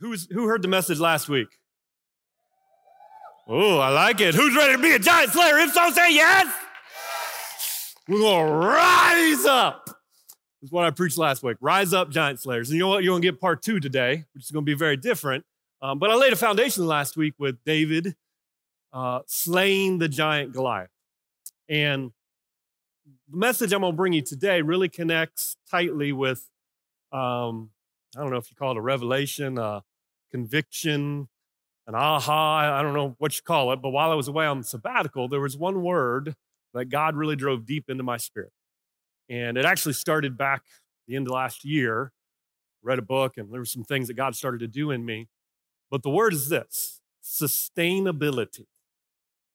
Who's, who heard the message last week? Oh, I like it. Who's ready to be a giant slayer? If so, say yes. We're going to rise up. That's what I preached last week. Rise up, giant slayers. And you know what? You're going to get part two today, which is going to be very different. Um, but I laid a foundation last week with David uh, slaying the giant Goliath. And the message I'm going to bring you today really connects tightly with, um, I don't know if you call it a revelation, a conviction, an aha, I don't know what you call it. But while I was away on sabbatical, there was one word that God really drove deep into my spirit. And it actually started back the end of last year. Read a book, and there were some things that God started to do in me. But the word is this sustainability.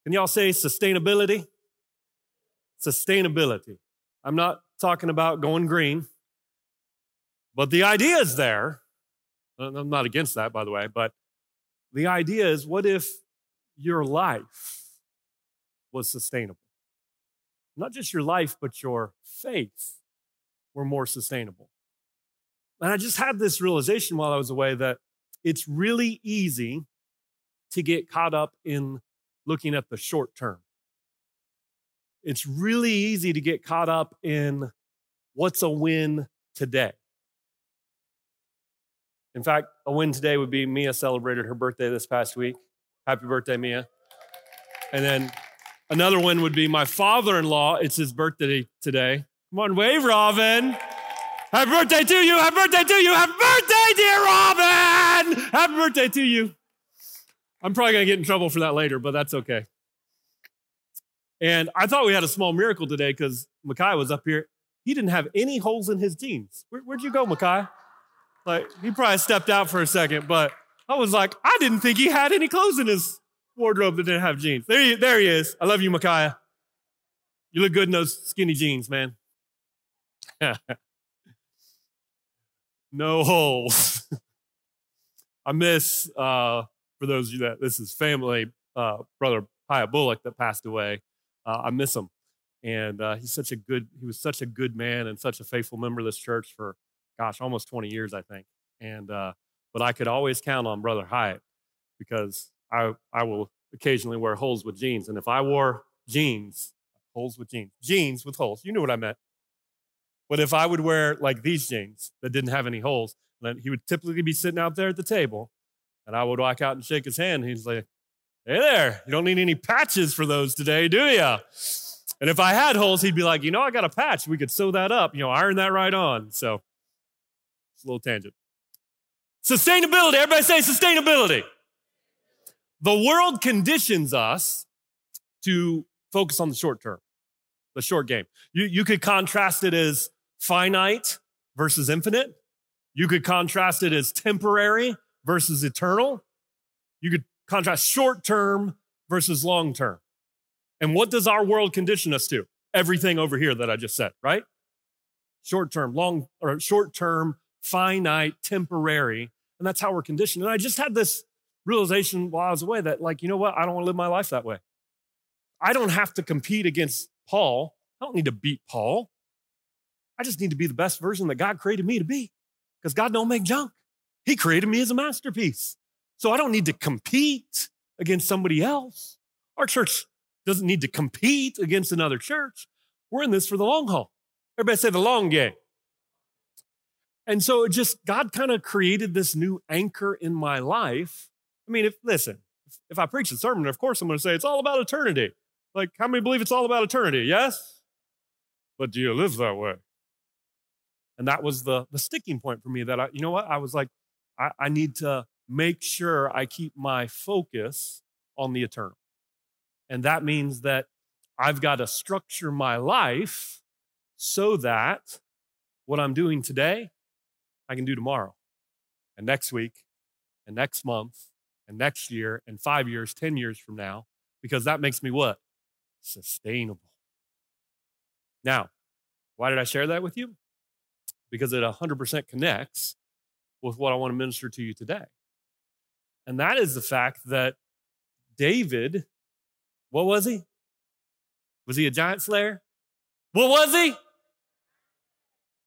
Can y'all say sustainability? Sustainability. I'm not talking about going green, but the idea is there. I'm not against that, by the way, but the idea is what if your life was sustainable? Not just your life, but your faith were more sustainable. And I just had this realization while I was away that it's really easy to get caught up in looking at the short term. It's really easy to get caught up in what's a win today. In fact, a win today would be Mia celebrated her birthday this past week. Happy birthday, Mia. And then another win would be my father in law. It's his birthday today. Come on, wave, Robin. Happy birthday to you. Happy birthday to you. Happy birthday, dear Robin. Happy birthday to you. I'm probably going to get in trouble for that later, but that's okay. And I thought we had a small miracle today because Makai was up here. He didn't have any holes in his jeans. Where, would you go, Makai? Like, he probably stepped out for a second, but I was like, I didn't think he had any clothes in his wardrobe that didn't have jeans. There he, there he is. I love you, Micaiah. You look good in those skinny jeans, man. no holes. I miss, uh, for those of you that this is family, uh, brother Hyatt Bullock that passed away. Uh, I miss him. And uh, he's such a good, he was such a good man and such a faithful member of this church for, gosh, almost 20 years, I think. And, uh, but I could always count on Brother Hyatt because I, I will occasionally wear holes with jeans. And if I wore jeans, holes with jeans, jeans with holes, you knew what I meant. But if I would wear like these jeans that didn't have any holes, then he would typically be sitting out there at the table, and I would walk out and shake his hand. he's like, "Hey there, you don't need any patches for those today, do you?" And if I had holes, he'd be like, "You know, I got a patch. We could sew that up. You know, iron that right on." So, it's a little tangent. Sustainability. Everybody say sustainability. The world conditions us to focus on the short term, the short game. You, you could contrast it as finite versus infinite. You could contrast it as temporary versus eternal. You could contrast short term versus long term. And what does our world condition us to? Everything over here that I just said, right? Short term, long, or short term, finite, temporary. And that's how we're conditioned. And I just had this realization while I was away that, like, you know what? I don't want to live my life that way. I don't have to compete against Paul. I don't need to beat Paul. I just need to be the best version that God created me to be because God don't make junk. He created me as a masterpiece. So I don't need to compete against somebody else. Our church doesn't need to compete against another church. We're in this for the long haul. Everybody say the long game. And so it just, God kind of created this new anchor in my life. I mean, if, listen, if I preach a sermon, of course I'm going to say it's all about eternity. Like, how many believe it's all about eternity? Yes? But do you live that way? And that was the, the sticking point for me that I, you know what? I was like, I, I need to make sure I keep my focus on the eternal. And that means that I've got to structure my life so that what I'm doing today, I can do tomorrow and next week and next month and next year and five years, 10 years from now, because that makes me what? Sustainable. Now, why did I share that with you? because it 100% connects with what I want to minister to you today. And that is the fact that David, what was he? Was he a giant slayer? What was he?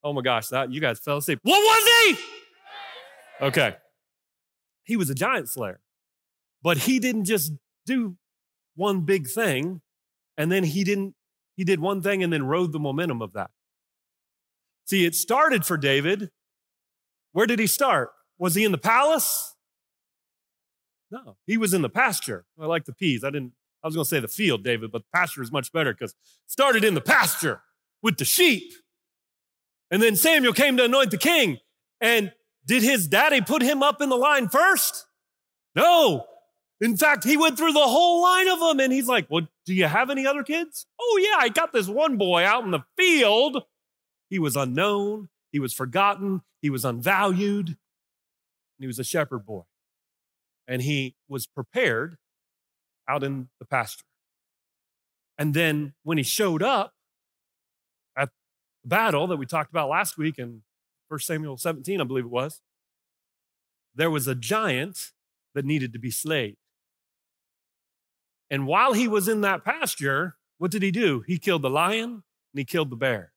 Oh my gosh, that you guys fell asleep. What was he? Okay. he was a giant slayer. But he didn't just do one big thing and then he didn't he did one thing and then rode the momentum of that. See, it started for David. Where did he start? Was he in the palace? No, he was in the pasture. I like the peas. I didn't I was going to say the field, David, but pasture is much better because started in the pasture with the sheep. And then Samuel came to anoint the king. And did his daddy put him up in the line first? No. In fact, he went through the whole line of them and he's like, Well, do you have any other kids? Oh, yeah, I got this one boy out in the field. He was unknown, he was forgotten, he was unvalued, and he was a shepherd boy. And he was prepared out in the pasture. And then when he showed up battle that we talked about last week in 1 Samuel 17, I believe it was, there was a giant that needed to be slayed. And while he was in that pasture, what did he do? He killed the lion and he killed the bear.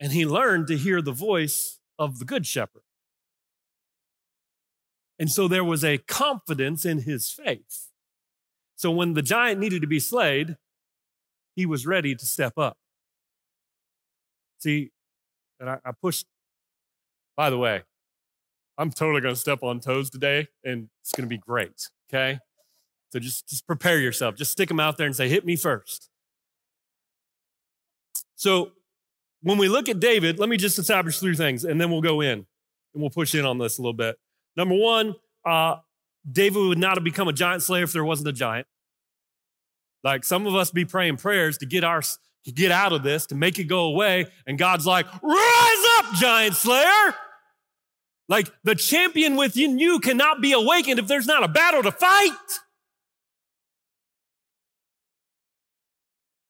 And he learned to hear the voice of the good shepherd. And so there was a confidence in his faith. So when the giant needed to be slayed, he was ready to step up. See, and I, I pushed, by the way, I'm totally going to step on toes today, and it's going to be great. Okay. So just, just prepare yourself. Just stick them out there and say, hit me first. So when we look at David, let me just establish three things and then we'll go in and we'll push in on this a little bit. Number one, uh, David would not have become a giant slayer if there wasn't a giant. Like some of us be praying prayers to get our to get out of this, to make it go away, and God's like, rise up, giant slayer. Like the champion within you cannot be awakened if there's not a battle to fight.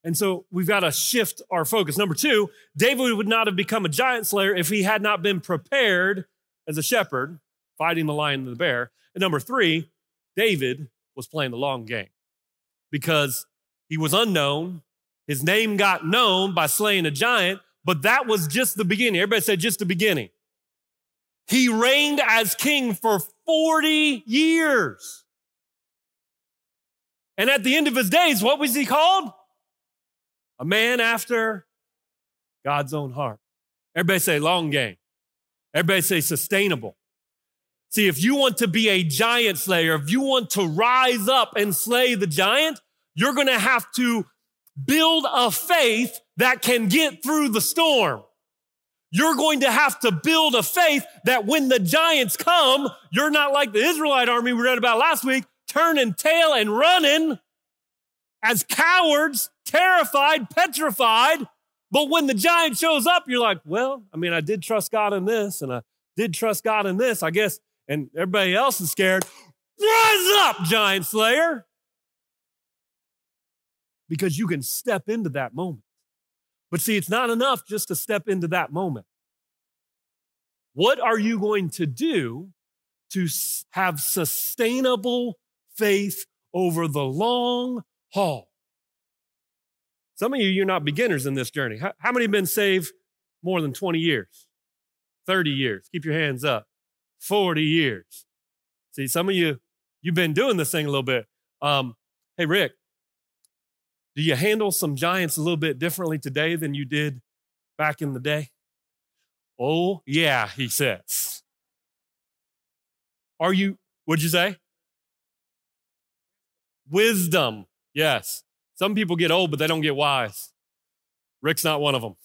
And so we've got to shift our focus. Number two, David would not have become a giant slayer if he had not been prepared as a shepherd fighting the lion and the bear. And number three, David was playing the long game because he was unknown. His name got known by slaying a giant, but that was just the beginning. Everybody said just the beginning. He reigned as king for 40 years. And at the end of his days, what was he called? A man after God's own heart. Everybody say long game. Everybody say sustainable. See, if you want to be a giant slayer, if you want to rise up and slay the giant, you're going to have to build a faith that can get through the storm. You're going to have to build a faith that when the giants come, you're not like the Israelite army we read about last week, turning tail and running as cowards, terrified, petrified. But when the giant shows up, you're like, well, I mean, I did trust God in this and I did trust God in this. I guess and everybody else is scared. Rise up, giant slayer. Because you can step into that moment. But see, it's not enough just to step into that moment. What are you going to do to have sustainable faith over the long haul? Some of you, you're not beginners in this journey. How, many have been saved more than 20 years? 30 years? Keep your hands up. 40 years. See, some of you, you've been doing this thing a little bit. Um, hey, Rick, do you handle some giants a little bit differently today than you did back in the day? Oh, yeah, he says. Are you, what'd you say? Wisdom. Yes. Some people get old, but they don't get wise. Rick's not one of them.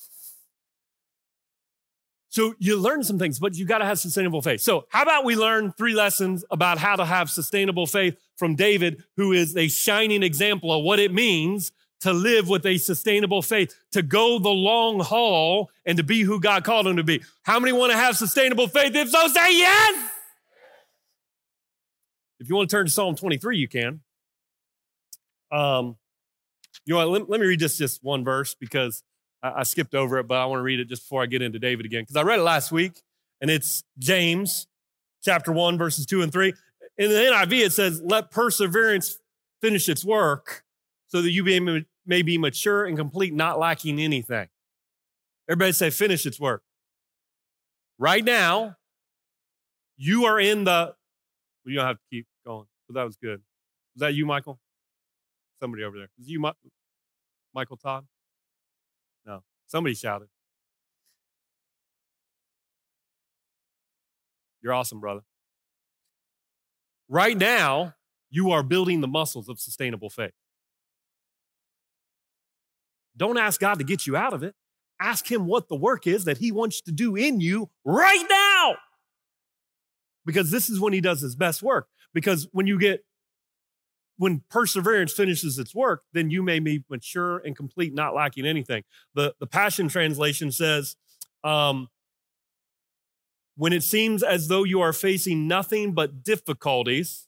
So you learn some things, but you got to have sustainable faith. So how about we learn three lessons about how to have sustainable faith from David, who is a shining example of what it means to live with a sustainable faith, to go the long haul and to be who God called him to be. How many want to have sustainable faith? If so, say yes. If you want to turn to Psalm 23, you can. Um, you know? Let, let me read just, just one verse because I, I skipped over it, but I want to read it just before I get into David again because I read it last week, and it's James chapter 1, verses 2 and 3. In the NIV, it says, Let perseverance finish its work so that you may be mature and complete, not lacking anything. Everybody say, finish its work. Right now, you are in the, well, you don't have to keep going, but that was good. Was that you, Michael? Somebody over there. Is you, Michael Todd? Somebody shouted. You're awesome, brother. Right now, you are building the muscles of sustainable faith. Don't ask God to get you out of it. Ask Him what the work is that He wants to do in you right now. Because this is when He does His best work. Because when you get, when perseverance finishes its work, then you may be mature and complete, not lacking anything. The, the Passion Translation says, um, when it seems as though you are facing nothing but difficulties.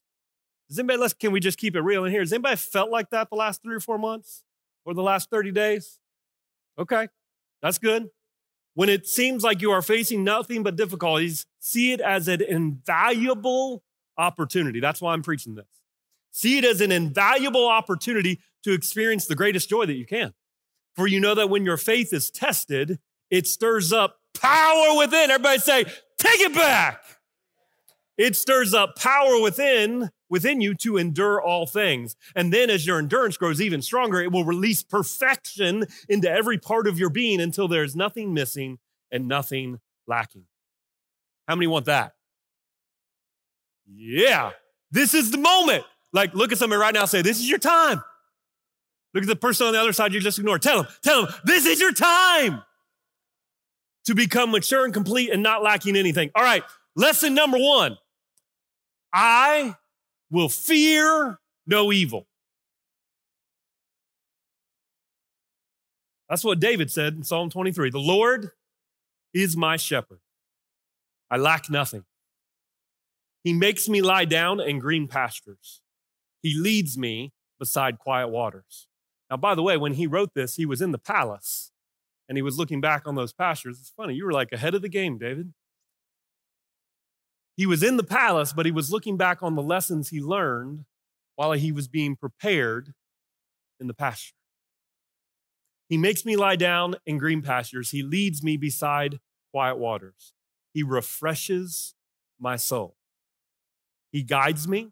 Does anybody, let's, can we just keep it real in here? Has anybody felt like that the last three or four months or the last 30 days? Okay, that's good. When it seems like you are facing nothing but difficulties, see it as an invaluable opportunity. That's why I'm preaching this. See it as an invaluable opportunity to experience the greatest joy that you can. For you know that when your faith is tested, it stirs up power within. Everybody say, take it back. It stirs up power within within you to endure all things. And then as your endurance grows even stronger, it will release perfection into every part of your being until there's nothing missing and nothing lacking. How many want that? Yeah. This is the moment. Like, look at somebody right now say, This is your time. Look at the person on the other side you just ignored. Tell them, tell them, this is your time to become mature and complete and not lacking anything. All right, lesson number one I will fear no evil. That's what David said in Psalm 23. The Lord is my shepherd. I lack nothing. He makes me lie down in green pastures. He leads me beside quiet waters. Now, by the way, when he wrote this, he was in the palace and he was looking back on those pastures. It's funny, you were like ahead of the game, David. He was in the palace, but he was looking back on the lessons he learned while he was being prepared in the pasture. He makes me lie down in green pastures. He leads me beside quiet waters. He refreshes my soul. He guides me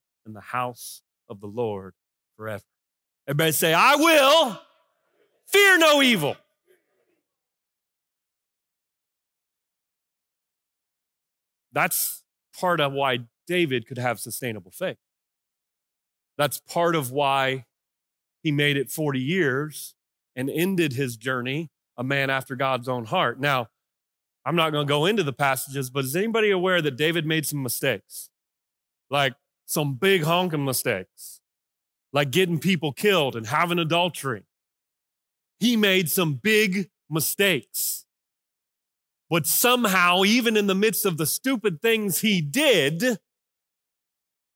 in the house of the Lord forever. Everybody say, I will Fear no evil. That's part of why David could have sustainable faith. That's part of why he made it 40 years and ended his journey a man after God's own heart. Now, I'm not going to go into the passages, but is anybody aware that David made some mistakes? Like some big honking mistakes, like getting people killed and having adultery he made some big mistakes. But somehow, even in the midst of the stupid things he did,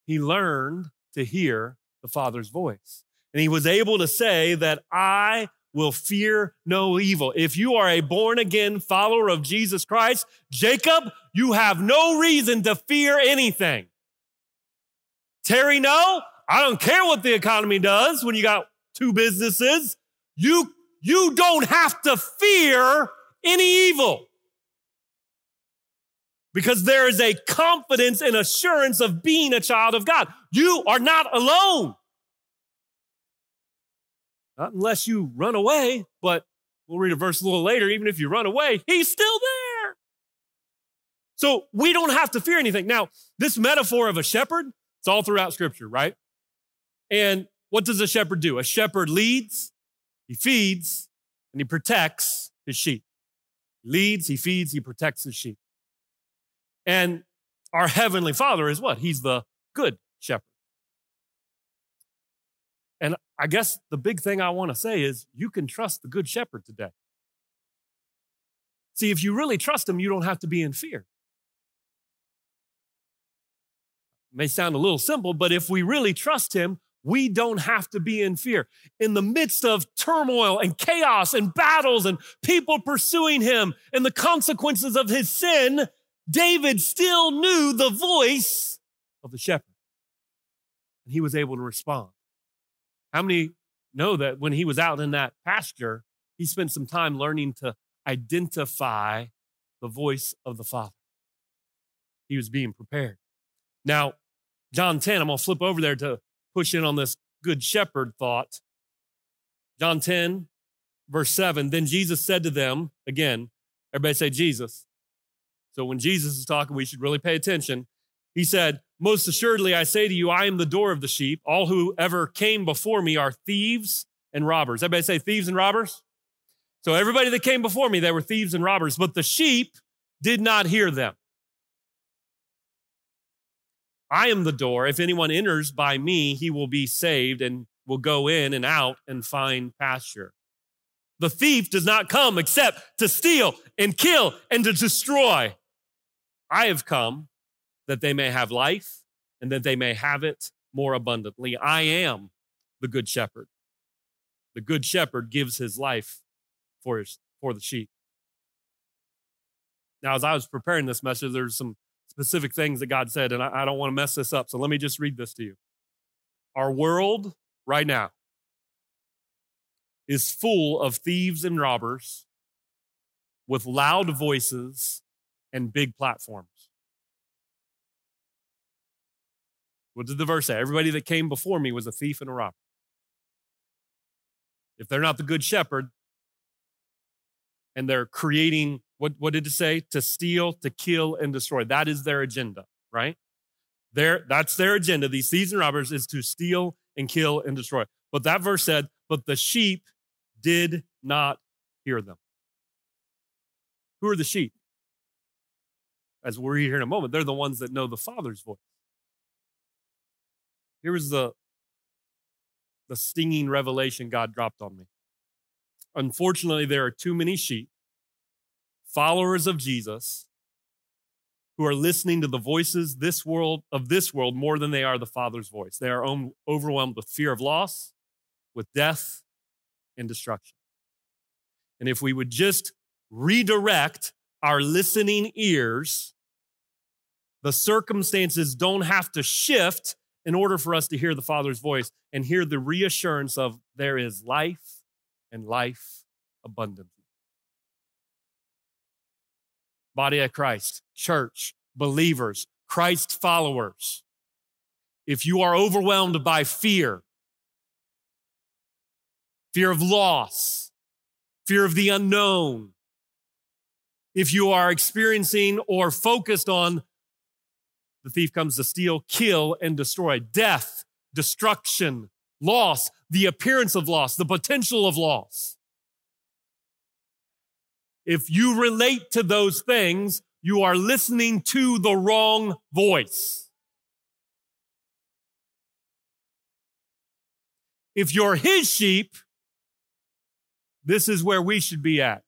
he learned to hear the Father's voice. And he was able to say that I will fear no evil. If you are a born again follower of Jesus Christ, Jacob, you have no reason to fear anything. Terry, no, I don't care what the economy does when you got two businesses. You you don't have to fear any evil. Because there is a confidence and assurance of being a child of God. You are not alone. Not unless you run away, but we'll read a verse a little later. Even if you run away, he's still there. So we don't have to fear anything. Now, this metaphor of a shepherd, it's all throughout scripture, right? And what does a shepherd do? A shepherd leads, he feeds and he protects his sheep. He leads, he feeds, he protects his sheep. And our heavenly father is what? He's the good shepherd. And I guess the big thing I want to say is you can trust the good shepherd today. See, if you really trust him, you don't have to be in fear. May sound a little simple, but if we really trust him, we don't have to be in fear. In the midst of turmoil and chaos and battles and people pursuing him and the consequences of his sin, David still knew the voice of the shepherd. And he was able to respond. How many know that when he was out in that pasture, he spent some time learning to identify the voice of the Father? He was being prepared. Now, John 10, I'm going to flip over there to push in on this good shepherd thought. John 10, verse 7. Then Jesus said to them, again, everybody say Jesus. So when Jesus is talking, we should really pay attention. He said, Most assuredly, I say to you, I am the door of the sheep. All who ever came before me are thieves and robbers. Everybody say thieves and robbers? So everybody that came before me, they were thieves and robbers, but the sheep did not hear them. I am the door. If anyone enters by me, he will be saved and will go in and out and find pasture. The thief does not come except to steal and kill and to destroy. I have come that they may have life and that they may have it more abundantly. I am the good shepherd. The good shepherd gives his life for, his, for the sheep. Now, as I was preparing this message, there's some specific things that God said, and I, I don't want to mess this up. So let me just read this to you. Our world right now is full of thieves and robbers with loud voices and big platforms. What did the verse say? Everybody that came before me was a thief and a robber. If they're not the good shepherd and they're creating what, what did it say? To steal, to kill, and destroy. That is their agenda, right? Their, that's their agenda. These and robbers is to steal and kill and destroy. But that verse said, but the sheep did not hear them. Who are the sheep? As we'll read here in a moment, they're the ones that know the Father's voice. Here was the, the stinging revelation God dropped on me. Unfortunately, there are too many sheep followers of Jesus who are listening to the voices this world of this world more than they are the Father's voice. They are overwhelmed with fear of loss, with death and destruction. And if we would just redirect our listening ears, the circumstances don't have to shift in order for us to hear the Father's voice and hear the reassurance of there is life and life abundant body of Christ, church, believers, Christ followers. If you are overwhelmed by fear, fear of loss, fear of the unknown, if you are experiencing or focused on the thief comes to steal, kill, and destroy, death, destruction, loss, the appearance of loss, the potential of loss. If you relate to those things, you are listening to the wrong voice. If you're his sheep, this is where we should be at.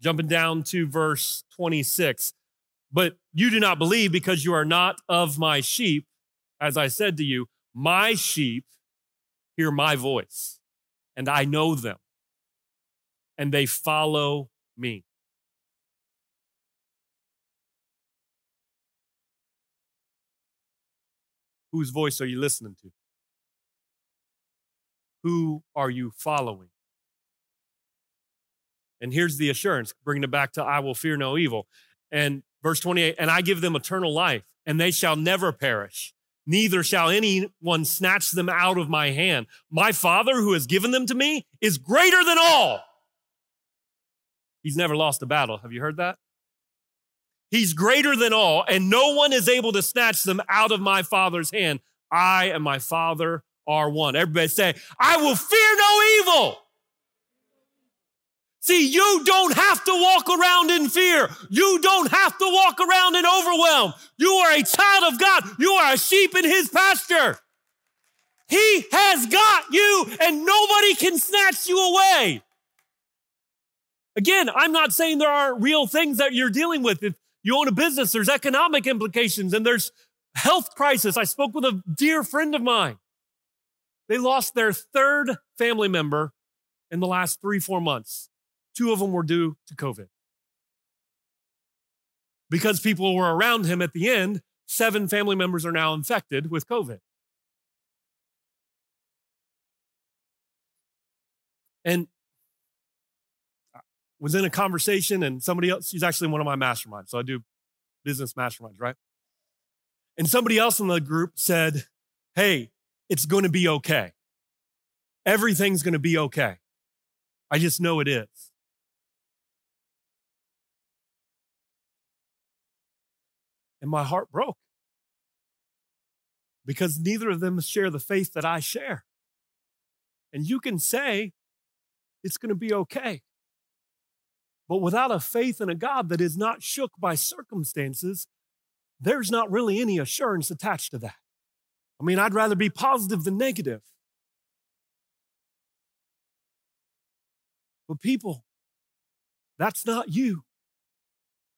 Jumping down to verse 26. But you do not believe because you are not of my sheep. As I said to you, my sheep hear my voice, and I know them and they follow me. Whose voice are you listening to? Who are you following? And here's the assurance, bringing it back to I will fear no evil. And verse 28 and I give them eternal life, and they shall never perish, neither shall anyone snatch them out of my hand. My Father who has given them to me is greater than all He's never lost a battle. Have you heard that? He's greater than all, and no one is able to snatch them out of my Father's hand. I and my Father are one. Everybody say, I will fear no evil. See, you don't have to walk around in fear. You don't have to walk around in overwhelm. You are a child of God. You are a sheep in his pasture. He has got you and nobody can snatch you away. Again, I'm not saying there aren't real things that you're dealing with. If you own a business, there's economic implications and there's health crisis. I spoke with a dear friend of mine. They lost their third family member in the last three, four months. Two of them were due to COVID. Because people were around him at the end, seven family members are now infected with COVID. And was in a conversation, and somebody else, she's actually one of my masterminds. So I do business masterminds, right? And somebody else in the group said, Hey, it's going to be okay. Everything's going to be okay. I just know it is. And my heart broke because neither of them share the faith that I share. And you can say it's going to be okay. But without a faith in a God that is not shook by circumstances, there's not really any assurance attached to that. I mean, I'd rather be positive than negative. But people, that's not you.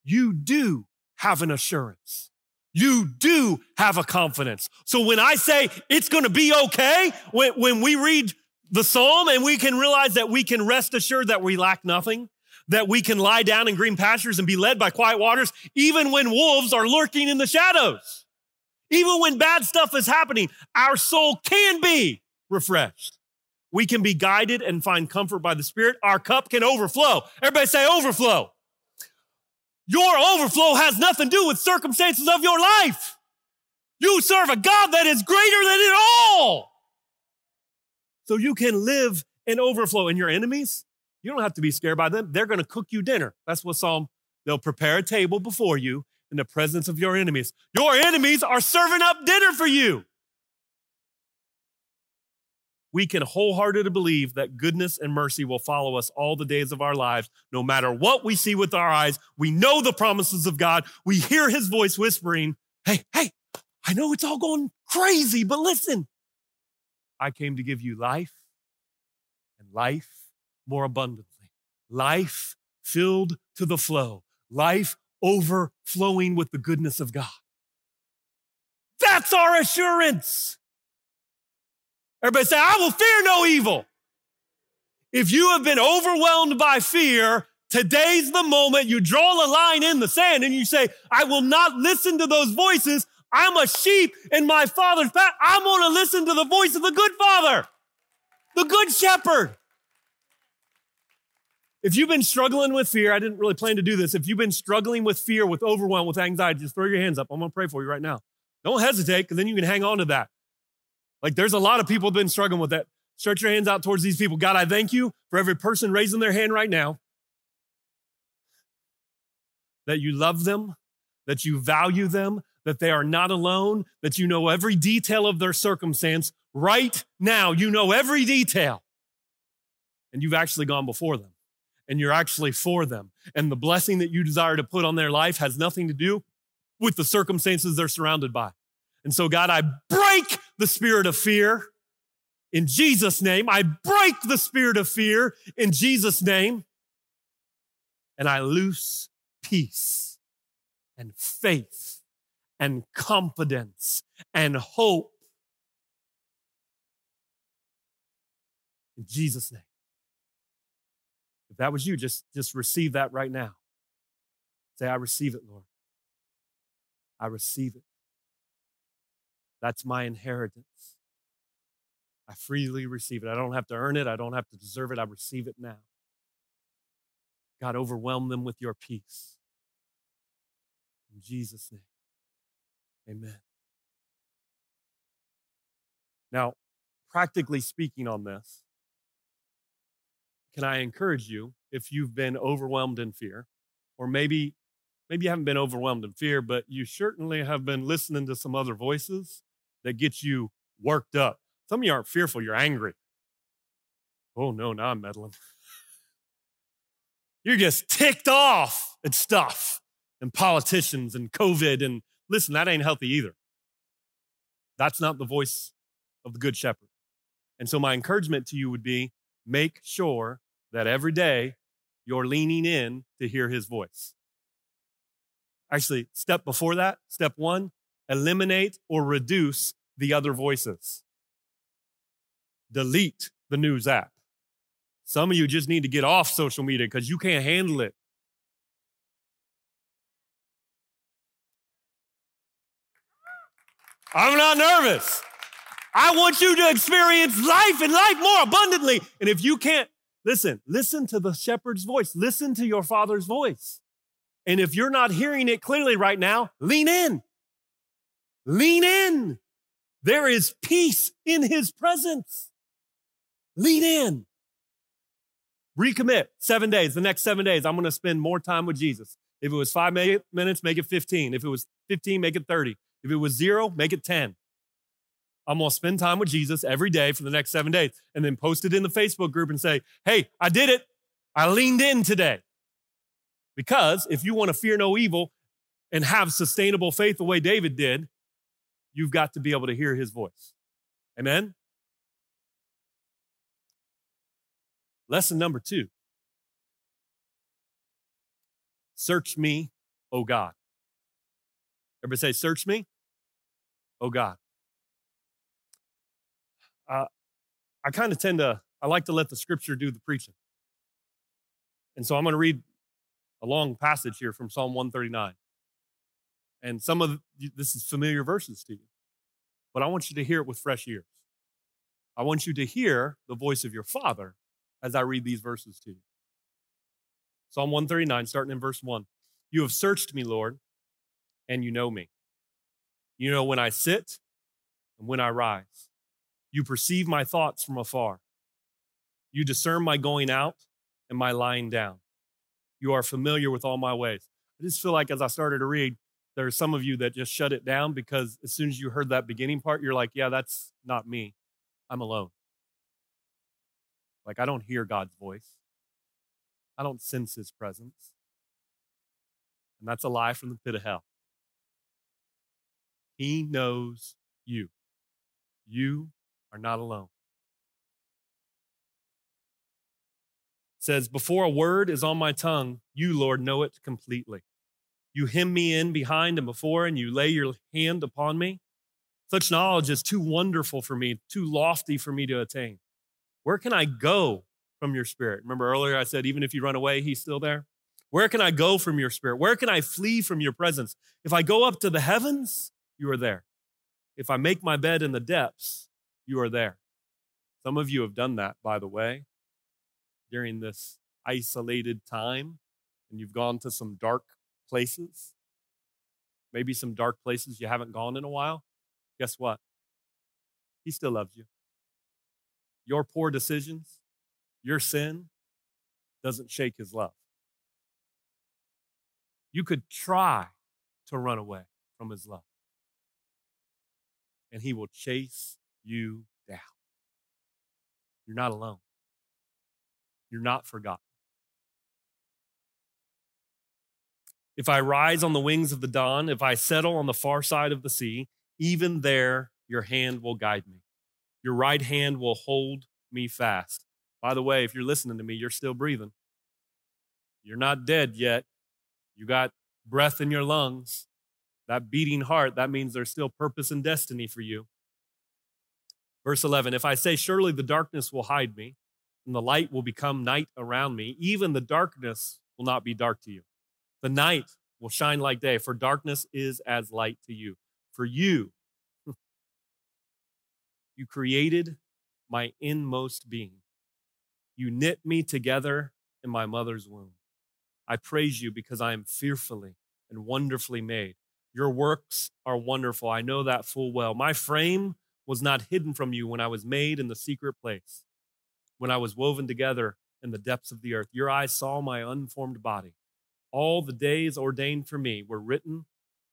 You do have an assurance. You do have a confidence. So when I say it's going to be okay, when, when we read the psalm and we can realize that we can rest assured that we lack nothing, that we can lie down in green pastures and be led by quiet waters, even when wolves are lurking in the shadows. Even when bad stuff is happening, our soul can be refreshed. We can be guided and find comfort by the Spirit. Our cup can overflow. Everybody say overflow. Your overflow has nothing to do with circumstances of your life. You serve a God that is greater than it all. So you can live in overflow. And your enemies, you don't have to be scared by them. They're going to cook you dinner. That's what Psalm, they'll prepare a table before you in the presence of your enemies. Your enemies are serving up dinner for you. We can wholeheartedly believe that goodness and mercy will follow us all the days of our lives, no matter what we see with our eyes. We know the promises of God. We hear his voice whispering, Hey, hey, I know it's all going crazy, but listen, I came to give you life and life more abundantly, life filled to the flow, life overflowing with the goodness of God. That's our assurance. Everybody say, I will fear no evil. If you have been overwhelmed by fear, today's the moment you draw a line in the sand and you say, I will not listen to those voices. I'm a sheep in my father's path. I'm going to listen to the voice of the good father, the good shepherd. If you've been struggling with fear, I didn't really plan to do this. If you've been struggling with fear, with overwhelm, with anxiety, just throw your hands up. I'm going to pray for you right now. Don't hesitate because then you can hang on to that. Like there's a lot of people have been struggling with that. Stretch your hands out towards these people. God, I thank you for every person raising their hand right now. That you love them, that you value them, that they are not alone, that you know every detail of their circumstance right now. You know every detail. And you've actually gone before them and you're actually for them. And the blessing that you desire to put on their life has nothing to do with the circumstances they're surrounded by. And so, God, I break the spirit of fear in Jesus' name. I break the spirit of fear in Jesus' name. And I loose peace and faith and confidence and hope in Jesus' name. If that was you, just, just receive that right now. Say, I receive it, Lord. I receive it. That's my inheritance. I freely receive it. I don't have to earn it. I don't have to deserve it. I receive it now. God, overwhelm them with your peace. In Jesus' name, amen. Now, practically speaking on this, can I encourage you if you've been overwhelmed in fear, or maybe maybe you haven't been overwhelmed in fear, but you certainly have been listening to some other voices that get you worked up. Some of you aren't fearful, you're angry. Oh no, now I'm meddling. You're just ticked off at stuff and politicians and COVID. And listen, that ain't healthy either. That's not the voice of the Good Shepherd. And so, my encouragement to you would be make sure that every day you're leaning in to hear his voice. Actually, step before that, step one, eliminate or reduce the other voices. Delete the news app. Some of you just need to get off social media because you can't handle it. I'm not nervous. I want you to experience life and life more abundantly. And if you can't, listen, listen to the shepherd's voice, listen to your father's voice. And if you're not hearing it clearly right now, lean in. Lean in. There is peace in his presence. Lean in. Recommit seven days. The next seven days, I'm going to spend more time with Jesus. If it was five minutes, make it 15. If it was 15, make it 30. If it was zero, make it 10. I'm going to spend time with Jesus every day for the next seven days and then post it in the Facebook group and say, hey, I did it. I leaned in today. Because if you want to fear no evil and have sustainable faith the way David did, you've got to be able to hear his voice. Amen? Lesson number two Search me, O God. Everybody say, Search me, O God. Uh, I kind of tend to, I like to let the scripture do the preaching. And so I'm going to read a long passage here from Psalm 139. And some of this is familiar verses to you, but I want you to hear it with fresh ears. I want you to hear the voice of your Father as I read these verses to you. Psalm 139, starting in verse 1. You have searched me, Lord, and you know me. You know when I sit and when I rise. You perceive my thoughts from afar. You discern my going out and my lying down. You are familiar with all my ways. I just feel like as I started to read, there are some of you that just shut it down because as soon as you heard that beginning part, you're like, yeah, that's not me. I'm alone. Like, I don't hear God's voice, I don't sense his presence. And that's a lie from the pit of hell. He knows you. You are not alone. It says, Before a word is on my tongue, you, Lord, know it completely. You hem me in behind and before, and you lay your hand upon me. Such knowledge is too wonderful for me, too lofty for me to attain. Where can I go from your spirit? Remember earlier I said, even if you run away, he's still there? Where can I go from your spirit? Where can I flee from your presence? If I go up to the heavens, you are there. If I make my bed in the depths, you are there. Some of you have done that, by the way, during this isolated time, and you've gone to some dark places. Maybe some dark places you haven't gone in a while. Guess what? He still loves you. Your poor decisions, your sin doesn't shake his love. You could try to run away from his love, and he will chase you down. You're not alone. You're not forgotten. If I rise on the wings of the dawn, if I settle on the far side of the sea, even there your hand will guide me. Your right hand will hold me fast. By the way, if you're listening to me, you're still breathing. You're not dead yet. You got breath in your lungs. That beating heart, that means there's still purpose and destiny for you. Verse 11 If I say, Surely the darkness will hide me, and the light will become night around me, even the darkness will not be dark to you. The night will shine like day, for darkness is as light to you. For you, you created my inmost being. You knit me together in my mother's womb. I praise you because I am fearfully and wonderfully made. Your works are wonderful. I know that full well. My frame was not hidden from you when I was made in the secret place, when I was woven together in the depths of the earth. Your eyes saw my unformed body. All the days ordained for me were written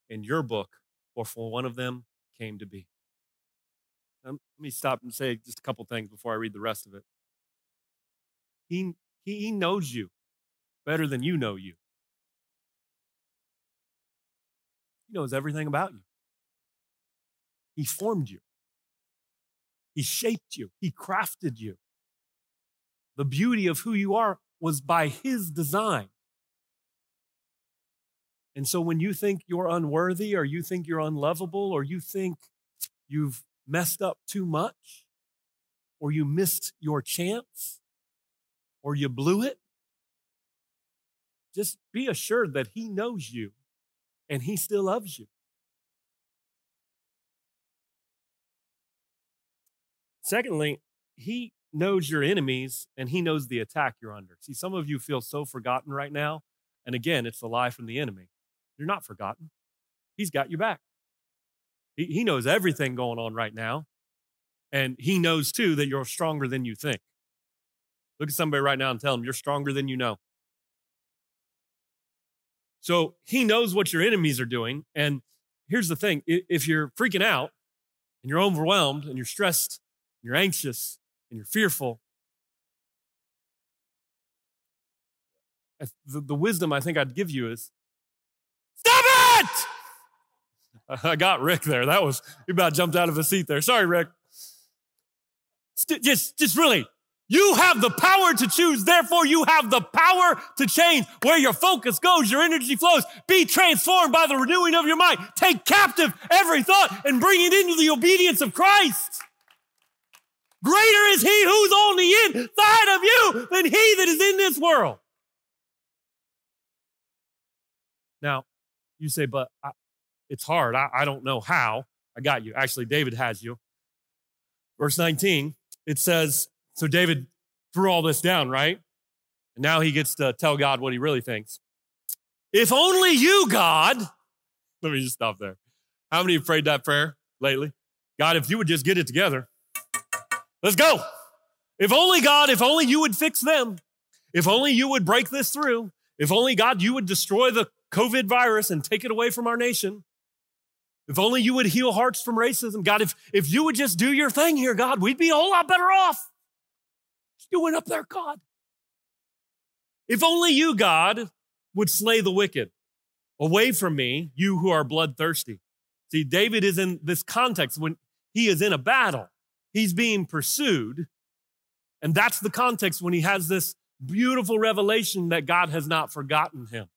in your book, before one of them came to be. Um, let me stop and say just a couple things before I read the rest of it. He, he, he knows you better than you know you. He knows everything about you. He formed you. He shaped you, He crafted you. The beauty of who you are was by His design. And so when you think you're unworthy or you think you're unlovable or you think you've messed up too much or you missed your chance or you blew it, just be assured that He knows you and He still loves you. Secondly, He knows your enemies and He knows the attack you're under. See, some of you feel so forgotten right now. And again, it's the lie from the enemy. You're not forgotten. He's got you back. He, he knows everything going on right now. And he knows too that you're stronger than you think. Look at somebody right now and tell them you're stronger than you know. So he knows what your enemies are doing. And here's the thing if you're freaking out and you're overwhelmed and you're stressed, you're anxious and you're fearful, the, the wisdom I think I'd give you is stop it! I got Rick there. That was, he about jumped out of his seat there. Sorry, Rick. Just, just really you have the power to choose. Therefore, you have the power to change where your focus goes, your energy flows. Be transformed by the renewing of your mind. Take captive every thought and bring it into the obedience of Christ. Greater is he who's on the inside of you than he that is in this world. Now, you say, but I, it's hard. I, I don't know how. I got you. Actually, David has you. Verse 19, it says, so David threw all this down, right? And now he gets to tell God what he really thinks. If only you, God, let me just stop there. How many have prayed that prayer lately? God, if you would just get it together, let's go. If only God, if only you would fix them. If only you would break this through. If only God, you would destroy the COVID virus and take it away from our nation. If only you would heal hearts from racism. God, if, if you would just do your thing here, God, we'd be a whole lot better off doing up there, God? If only you, God, would slay the wicked. Away from me, you who are bloodthirsty. See, David is in this context when he is in a battle, he's being pursued. And that's the context when he has this beautiful revelation that God has not forgotten him.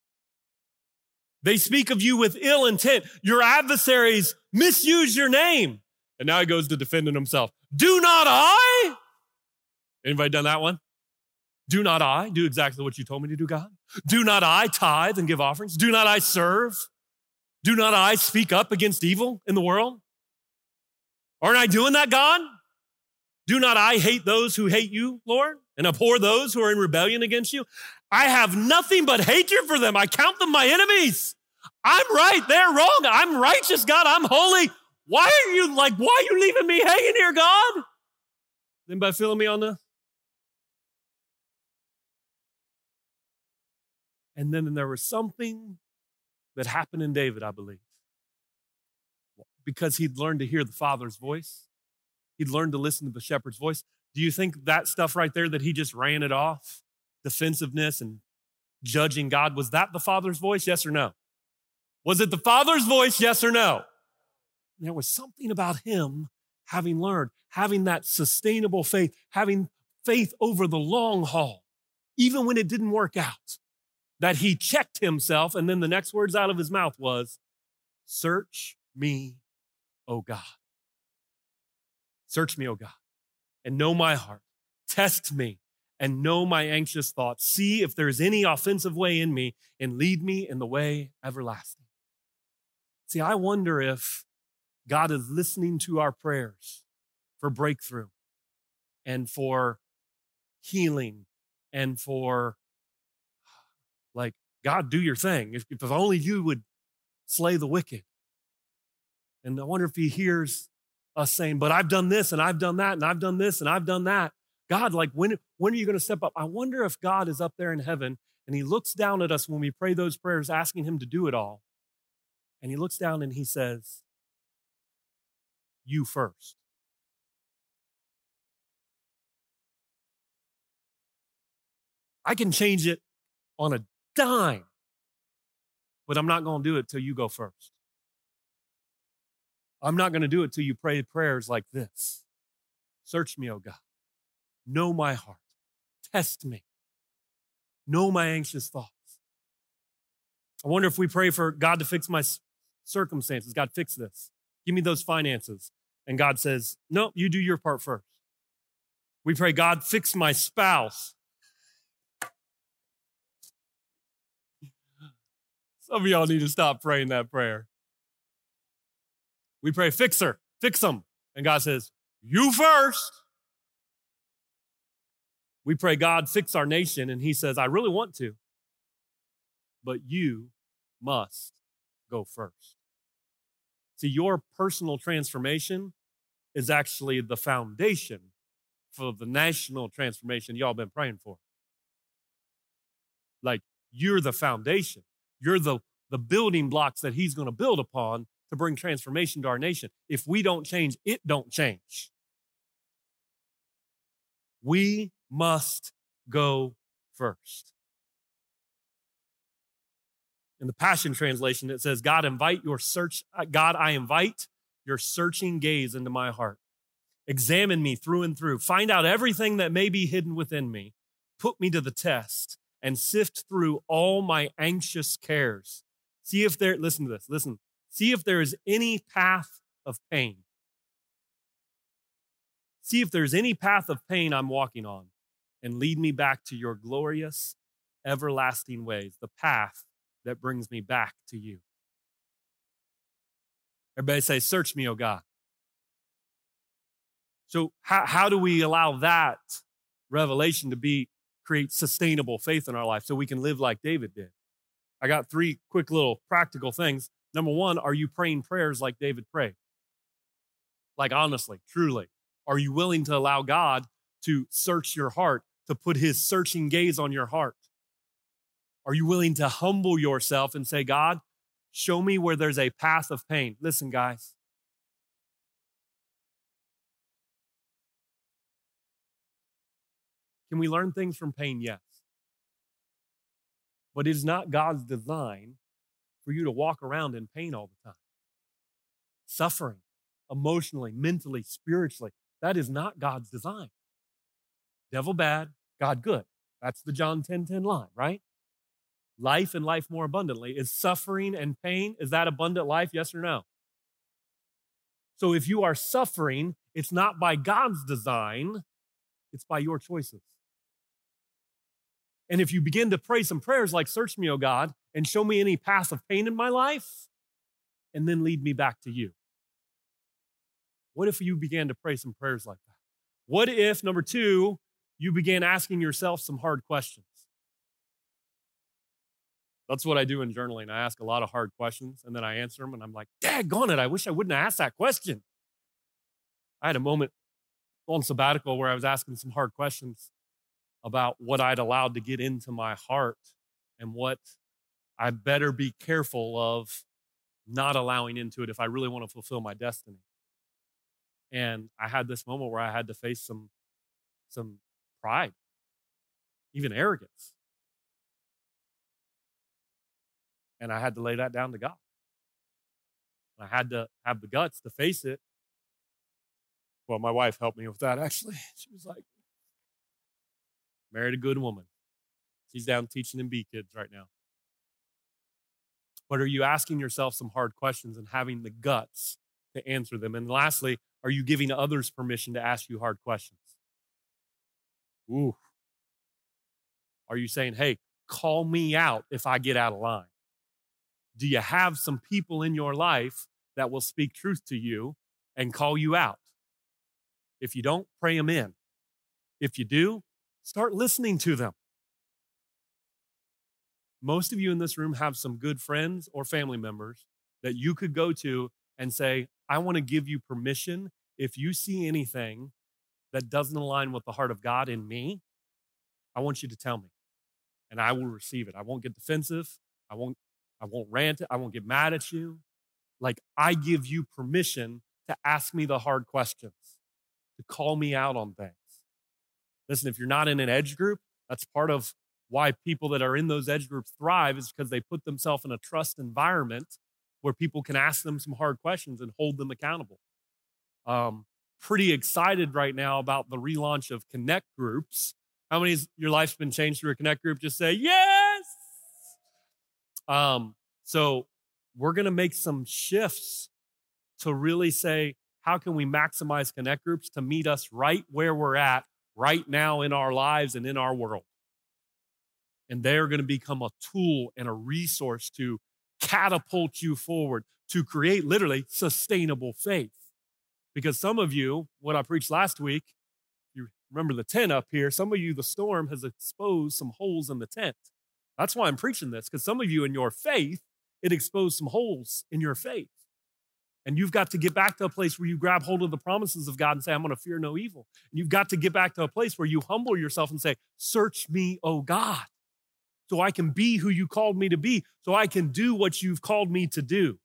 They speak of you with ill intent. Your adversaries misuse your name. And now he goes to defending himself. Do not I? Anybody done that one? Do not I do exactly what you told me to do, God? Do not I tithe and give offerings? Do not I serve? Do not I speak up against evil in the world? Aren't I doing that, God? Do not I hate those who hate you, Lord, and abhor those who are in rebellion against you? I have nothing but hatred for them. I count them my enemies. I'm right. They're wrong. I'm righteous, God. I'm holy. Why are you like, why are you leaving me hanging here, God? Anybody feeling me on the And then there was something that happened in David, I believe, because he'd learned to hear the Father's voice. He'd learned to listen to the shepherd's voice. Do you think that stuff right there that he just ran it off, defensiveness and judging God, was that the Father's voice? Yes or no? Was it the Father's voice? Yes or no? And there was something about him having learned, having that sustainable faith, having faith over the long haul, even when it didn't work out that he checked himself. And then the next words out of his mouth was, Search me, O God. Search me, O God, and know my heart. Test me and know my anxious thoughts. See if there's any offensive way in me and lead me in the way everlasting. See, I wonder if God is listening to our prayers for breakthrough and for healing and for like, God, do your thing. If, if only you would slay the wicked. And I wonder if he hears us saying, but I've done this and I've done that and I've done this and I've done that. God, like, when, when are you going to step up? I wonder if God is up there in heaven and he looks down at us when we pray those prayers, asking him to do it all. And he looks down and he says, You first. I can change it on a dime. But I'm not going to do it till you go first. I'm not going to do it till you pray prayers like this Search me, O God. Know my heart. Test me. Know my anxious thoughts. I wonder if we pray for God to fix my circumstances. God, fix this. Give me those finances. And God says, No, you do your part first. We pray, God, fix my spouse. Some of y'all need to stop praying that prayer. We pray, fix her, fix them. And God says, You first. We pray, God, fix our nation. And He says, I really want to, but you must go first. See, your personal transformation is actually the foundation for the national transformation y'all been praying for. Like, you're the foundation. You're the, the building blocks that he's going to build upon to bring transformation to our nation. If we don't change, it don't change. We must go first. In the Passion Translation, it says, God, invite your search, uh, God, I invite your searching gaze into my heart. Examine me through and through. Find out everything that may be hidden within me. Put me to the test and sift through all my anxious cares. See if there, listen to this, listen. See if there is any path of pain. See if there's any path of pain I'm walking on and lead me back to your glorious, everlasting ways, the path that brings me back to you. Everybody say, Search me, O God. So, how, how do we allow that revelation to be create sustainable faith in our life so we can live like David did? I got three quick little practical things. Number one, are you praying prayers like David prayed? Like honestly, truly. Are you willing to allow God to search your heart, to put his searching gaze on your heart? Are you willing to humble yourself and say, God, show me where there's a path of pain? Listen, guys. Can we learn things from pain? Yes. But it is not God's design for you to walk around in pain all the time. Suffering emotionally, mentally, spiritually. That is not God's design. Devil bad, God good. That's the John 10 10 line, right? life and life more abundantly. Is suffering and pain, is that abundant life? Yes or no? So if you are suffering, it's not by God's design, it's by your choices. And if you begin to pray some prayers like, Search me, O God, and show me any path of pain in my life, and then lead me back to you. What if you began to pray some prayers like that? What if, number two, you began asking yourself some hard questions? That's what I do in journaling. I ask a lot of hard questions and then I answer them and I'm like, daggone it, I wish I wouldn't have asked that question. I had a moment on sabbatical where I was asking some hard questions about what I'd allowed to get into my heart and what I better be careful of not allowing into it if I really want to fulfill my destiny. And I had this moment where I had to face some some pride, even arrogance. And I had to lay that down to God. I had to have the guts to face it. Well, my wife helped me with that actually. She was like, married a good woman. She's down teaching in B kids right now. But are you asking yourself some hard questions and having the guts to answer them? And lastly, are you giving others permission to ask you hard questions? Ooh. Are you saying, hey, call me out if I get out of line? Do you have some people in your life that will speak truth to you and call you out? If you don't, pray them in. If you do, start listening to them. Most of you in this room have some good friends or family members that you could go to and say, I want to give you permission. If you see anything that doesn't align with the heart of God in me, I want you to tell me and I will receive it. I won't get defensive. I won't I won't rant. I won't get mad at you. Like I give you permission to ask me the hard questions, to call me out on things. Listen, if you're not in an edge group, that's part of why people that are in those edge groups thrive is because they put themselves in a trust environment where people can ask them some hard questions and hold them accountable. Um, pretty excited right now about the relaunch of Connect groups. How many your life's been changed through a Connect group? Just say yes. Um, so we're going to make some shifts to really say, how can we maximize connect groups to meet us right where we're at right now in our lives and in our world? And they're going to become a tool and a resource to catapult you forward to create literally sustainable faith. Because some of you, what I preached last week, you remember the tent up here, some of you, the storm has exposed some holes in the tent. That's why I'm preaching this, because some of you in your faith, it exposed some holes in your faith. And you've got to get back to a place where you grab hold of the promises of God and say, I'm going to fear no evil. And you've got to get back to a place where you humble yourself and say, Search me, O God, so I can be who you called me to be, so I can do what you've called me to do.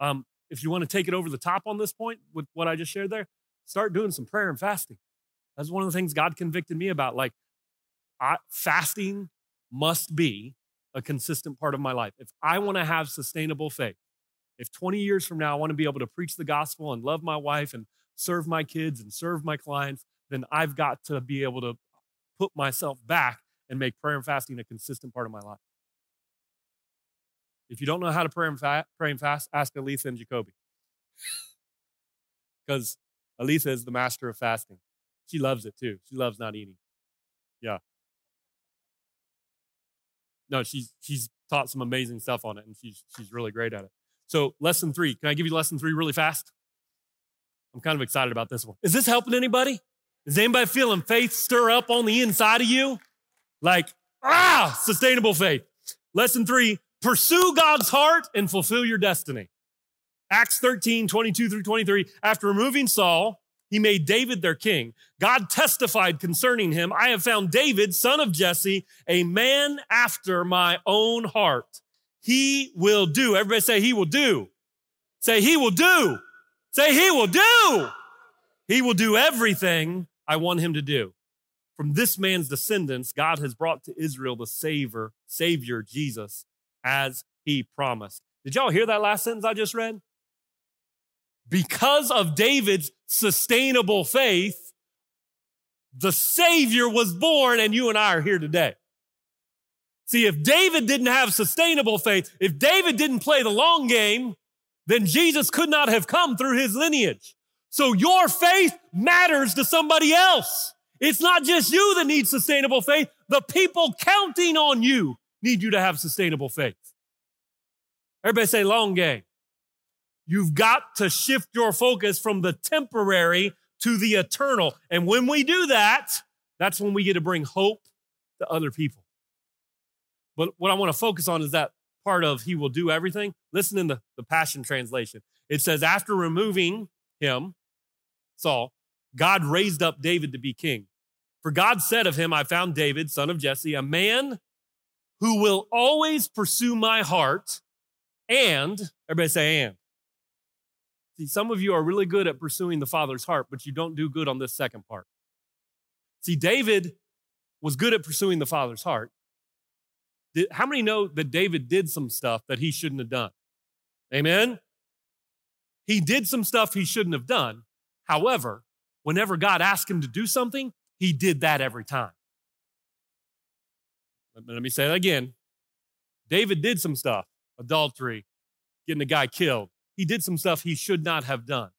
Um, if you want to take it over the top on this point with what I just shared there, start doing some prayer and fasting. That's one of the things God convicted me about. Like, I, fasting must be a consistent part of my life. If I want to have sustainable faith, if 20 years from now I want to be able to preach the gospel and love my wife and serve my kids and serve my clients, then I've got to be able to put myself back and make prayer and fasting a consistent part of my life. If you don't know how to pray and, fa- pray and fast, ask Alisa and Jacoby. Because Alisa is the master of fasting. She loves it too. She loves not eating. Yeah. No, she's she's taught some amazing stuff on it, and she's she's really great at it. So, lesson three. Can I give you lesson three really fast? I'm kind of excited about this one. Is this helping anybody? Is anybody feeling faith stir up on the inside of you? Like, ah, sustainable faith. Lesson three pursue God's heart and fulfill your destiny. Acts 13, 22 through 23. After removing Saul, he made David their king. God testified concerning him I have found David, son of Jesse, a man after my own heart. He will do. Everybody say, He will do. Say, He will do. Say, He will do. He will do everything I want Him to do. From this man's descendants, God has brought to Israel the Savior, Savior Jesus, as He promised. Did y'all hear that last sentence I just read? Because of David's sustainable faith, the Savior was born, and you and I are here today. See, if David didn't have sustainable faith, if David didn't play the long game, then Jesus could not have come through his lineage. So your faith matters to somebody else. It's not just you that needs sustainable faith. The people counting on you need you to have sustainable faith. Everybody say long game. You've got to shift your focus from the temporary to the eternal. And when we do that, that's when we get to bring hope to other people. But what I want to focus on is that part of he will do everything. Listen in the, the Passion Translation. It says, after removing him, Saul, God raised up David to be king. For God said of him, I found David, son of Jesse, a man who will always pursue my heart and, everybody say, and. See, some of you are really good at pursuing the Father's heart, but you don't do good on this second part. See, David was good at pursuing the Father's heart. How many know that David did some stuff that he shouldn't have done? Amen? He did some stuff he shouldn't have done. However, whenever God asked him to do something, he did that every time. Let me say that again. David did some stuff adultery, getting a guy killed, he did some stuff he should not have done.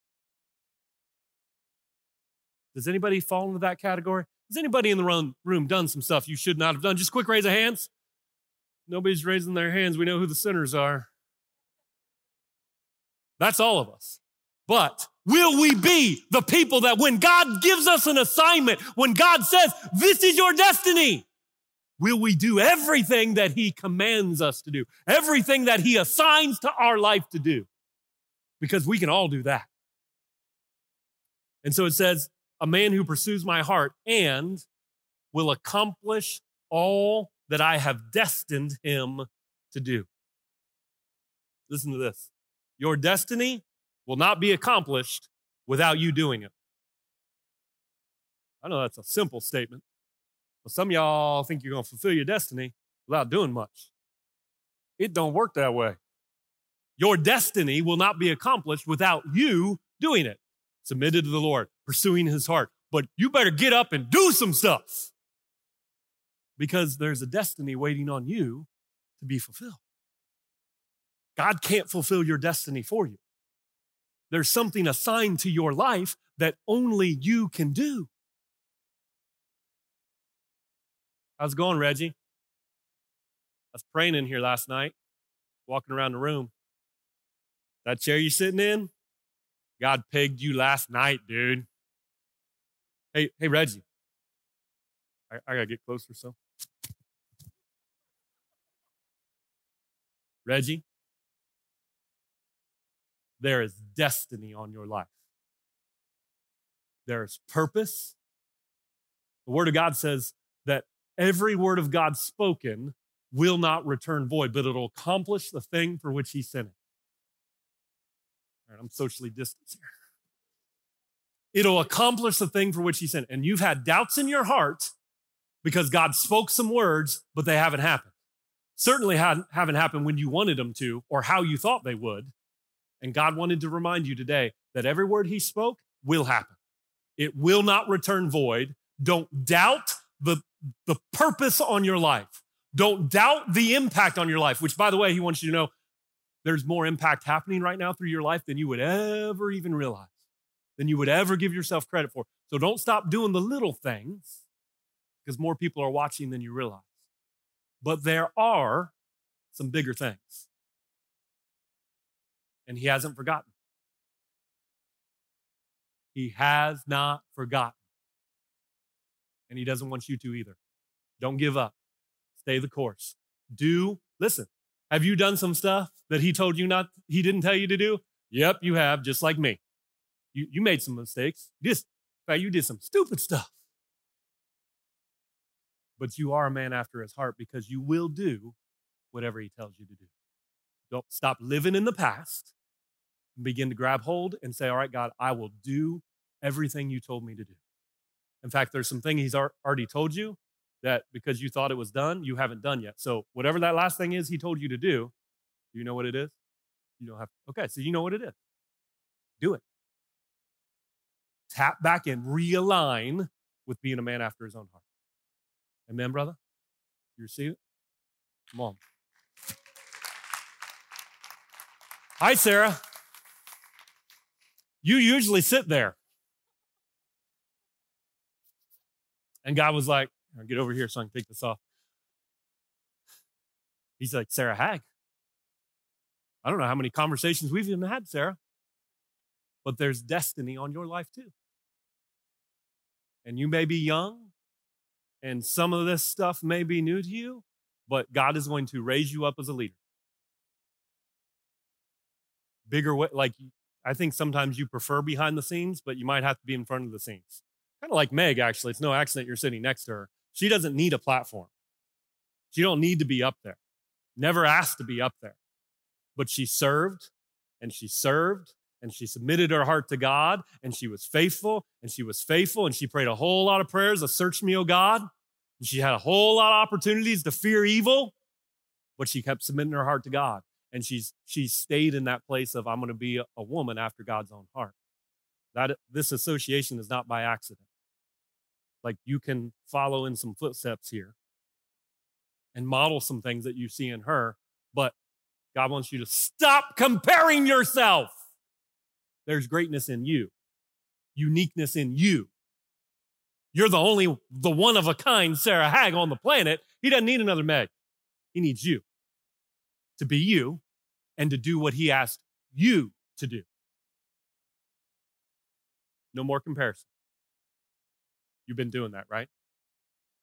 Does anybody fall into that category? Has anybody in the room done some stuff you should not have done? Just quick raise of hands. Nobody's raising their hands. We know who the sinners are. That's all of us. But will we be the people that when God gives us an assignment, when God says, this is your destiny, will we do everything that he commands us to do, everything that he assigns to our life to do? because we can all do that. And so it says, a man who pursues my heart and will accomplish all that I have destined him to do. Listen to this. Your destiny will not be accomplished without you doing it. I know that's a simple statement, but some y'all think you're going to fulfill your destiny without doing much. It don't work that way. Your destiny will not be accomplished without you doing it. Submitted to the Lord, pursuing his heart. But you better get up and do some stuff because there's a destiny waiting on you to be fulfilled. God can't fulfill your destiny for you. There's something assigned to your life that only you can do. How's it going, Reggie? I was praying in here last night, walking around the room. That chair you're sitting in, God pegged you last night, dude. Hey, hey, Reggie. I, I gotta get closer, so. Reggie, there is destiny on your life. There is purpose. The Word of God says that every word of God spoken will not return void, but it'll accomplish the thing for which He sent it. All right, I'm socially distanced here. It'll accomplish the thing for which He sent it. And you've had doubts in your heart because God spoke some words, but they haven't happened. Certainly haven't happened when you wanted them to or how you thought they would. And God wanted to remind you today that every word He spoke will happen. It will not return void. Don't doubt the, the purpose on your life. Don't doubt the impact on your life, which, by the way, He wants you to know there's more impact happening right now through your life than you would ever even realize, than you would ever give yourself credit for. So don't stop doing the little things because more people are watching than you realize. But there are some bigger things and he hasn't forgotten. He has not forgotten. And he doesn't want you to either. Don't give up. Stay the course. Do, listen, have you done some stuff that he told you not, he didn't tell you to do? Yep, you have, just like me. You, you made some mistakes. Just, in fact, you did some stupid stuff. But you are a man after his heart because you will do whatever he tells you to do. Don't stop living in the past begin to grab hold and say, All right, God, I will do everything you told me to do. In fact, there's some thing he's already told you that because you thought it was done, you haven't done yet. So whatever that last thing is he told you to do, do you know what it is? You don't have okay, so you know what it is. Do it. Tap back and realign with being a man after his own heart. Amen, brother? You receive it? Come on. Hi, Sarah. You usually sit there. And God was like, get over here so I can take this off. He's like, Sarah Hag. I don't know how many conversations we've even had, Sarah, but there's destiny on your life too. And you may be young, and some of this stuff may be new to you, but God is going to raise you up as a leader. Bigger way, like I think sometimes you prefer behind the scenes, but you might have to be in front of the scenes. Kind of like Meg, actually. It's no accident you're sitting next to her. She doesn't need a platform. She don't need to be up there. Never asked to be up there. But she served and she served and she submitted her heart to God and she was faithful and she was faithful and she prayed a whole lot of prayers of search me, O God. And she had a whole lot of opportunities to fear evil, but she kept submitting her heart to God. And she's she stayed in that place of i'm going to be a, a woman after god's own heart. That this association is not by accident. Like you can follow in some footsteps here and model some things that you see in her but god wants you to stop comparing yourself there's greatness in you uniqueness in you you're the only the one of a kind sarah hag on the planet he doesn't need another meg he needs you to be you and to do what he asked you to do. No more comparison. You've been doing that, right?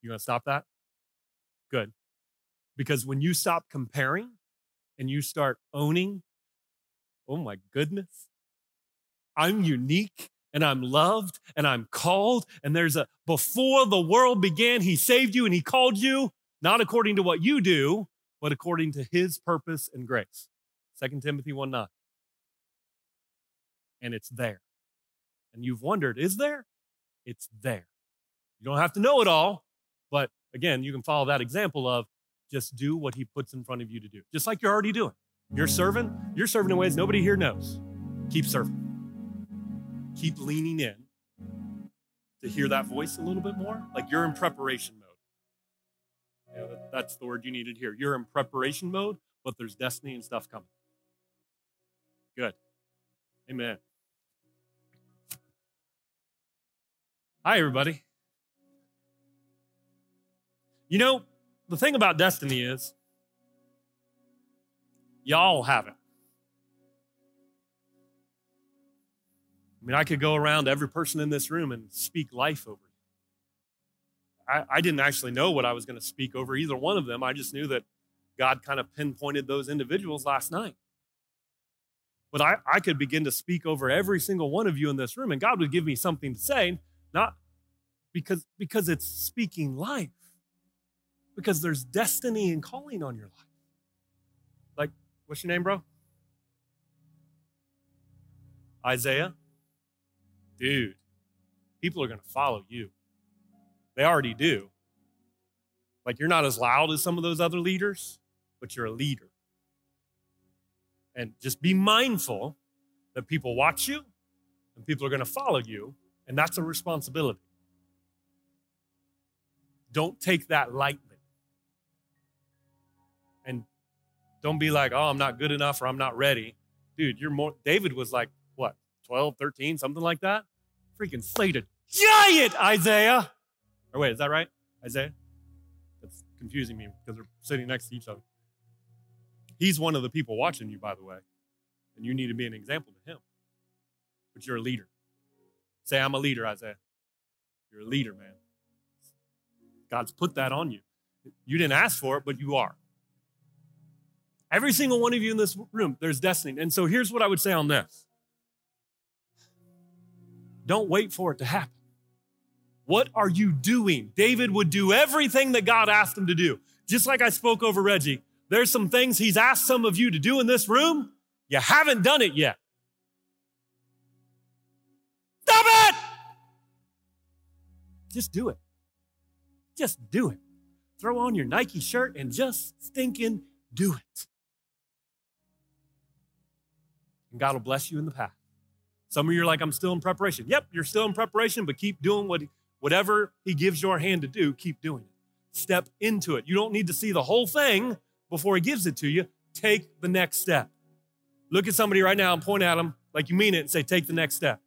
You to stop that? Good. Because when you stop comparing and you start owning, oh my goodness, I'm unique and I'm loved and I'm called. And there's a, before the world began, he saved you and he called you, not according to what you do, but according to his purpose and grace. 2 Timothy 1 9. And it's there. And you've wondered, is there? It's there. You don't have to know it all, but again, you can follow that example of just do what he puts in front of you to do, just like you're already doing. You're serving, you're serving in ways nobody here knows. Keep serving. Keep leaning in to hear that voice a little bit more. Like you're in preparation mode that's the word you needed here. You're in preparation mode, but there's destiny and stuff coming. Good. Amen. Hi, everybody. You know, the thing about destiny is, y'all have it. Mean, I could go around every person in this room and speak life over you. I, I didn't actually know what I was going to speak over either one of them. I just knew that God kind of pinpointed those individuals last night. But I, I could begin to speak over every single one of you in this room, and God would give me something to say, not because, because it's speaking life, because there's destiny and calling on your life. Like, what's your name, bro? Isaiah? Dude, people are going to follow you. They already do. Like, you're not as loud as some of those other leaders, but you're a leader. And just be mindful that people watch you and people are going to follow you, and that's a responsibility. Don't take that lightly. And don't be like, oh, I'm not good enough or I'm not ready. Dude, you're more, David was like, 12, 13, something like that? Freaking slayed a giant, Isaiah. Or wait, is that right? Isaiah? That's confusing me because they're sitting next to each other. He's one of the people watching you, by the way. And you need to be an example to him. But you're a leader. Say, I'm a leader, Isaiah. You're a leader, man. God's put that on you. You didn't ask for it, but you are. Every single one of you in this room, there's destiny. And so here's what I would say on this don't wait for it to happen. What are you doing? David would do everything that God asked him to do. Just like I spoke over Reggie, there's some things he's asked some of you to do in this room. You haven't done it yet. Stop it! Just do it. Just do it. Throw on your Nike shirt and just stinking do it. And God will bless you in the path. Some of you are like, I'm still in preparation. Yep, you're still in preparation, but keep doing what whatever He gives your hand to do, keep doing it. Step into it. You don't need to see the whole thing before He gives it to you. Take the next step. Look at somebody right now and point at them like you mean it and say, Take the next step.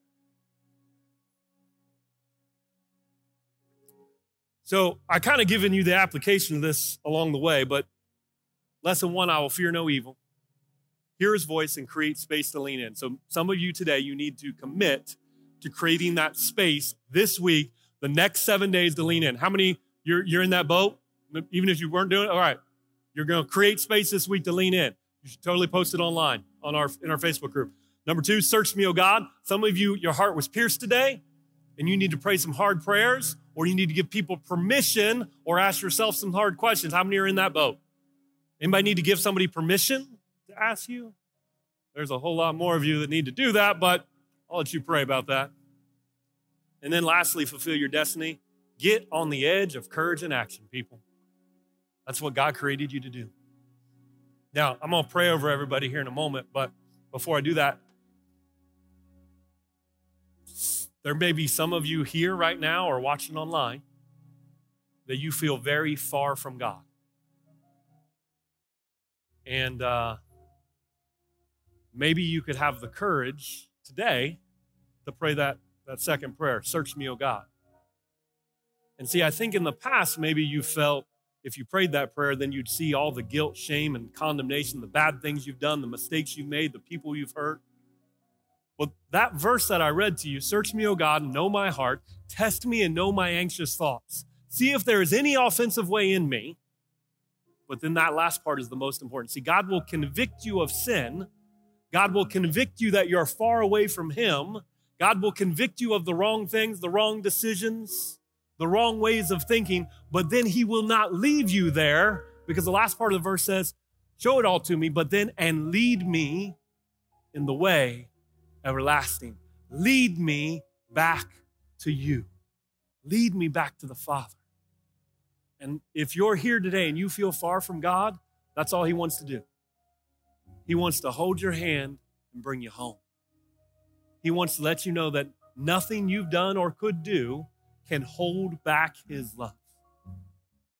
So I kind of given you the application of this along the way, but lesson one, I will fear no evil. Hear his voice and create space to lean in. So some of you today, you need to commit to creating that space this week, the next seven days to lean in. How many you're you're in that boat? Even if you weren't doing it, all right. You're going to create space this week to lean in. You should totally post it online on our in our Facebook group. Number two, search me, O God. Some of you, your heart was pierced today, and you need to pray some hard prayers, or you need to give people permission or ask yourself some hard questions. How many are in that boat? Anybody need to give somebody permission ask you? There's a whole lot more of you that need to do that, but I'll let you pray about that. And then lastly, fulfill your destiny. Get on the edge of courage and action, people. That's what God created you to do. Now, I'm going to pray over everybody here in a moment, but before I do that, there may be some of you here right now or watching online that you feel very far from God. And uh, maybe you could have the courage today to pray that, that second prayer Search me, O God. And see, I think in the past, maybe you felt if you prayed that prayer, then you'd see all the guilt, shame, and condemnation, the bad things you've done, the mistakes you've made, the people you've hurt. Well, that verse that I read to you search me, O God, and know my heart, test me and know my anxious thoughts. See if there is any offensive way in me. But then that last part is the most important. See, God will convict you of sin God will convict you that you're far away from Him. God will convict you of the wrong things, the wrong decisions, the wrong ways of thinking, but then He will not leave you there because the last part of the verse says, Show it all to me, but then, and lead me in the way everlasting. Lead me back to you. Lead me back to the Father. And if you're here today and you feel far from God, that's all He wants to do. He wants to hold your hand and bring you home. He wants to let you know that nothing you've done or could do can hold back His love.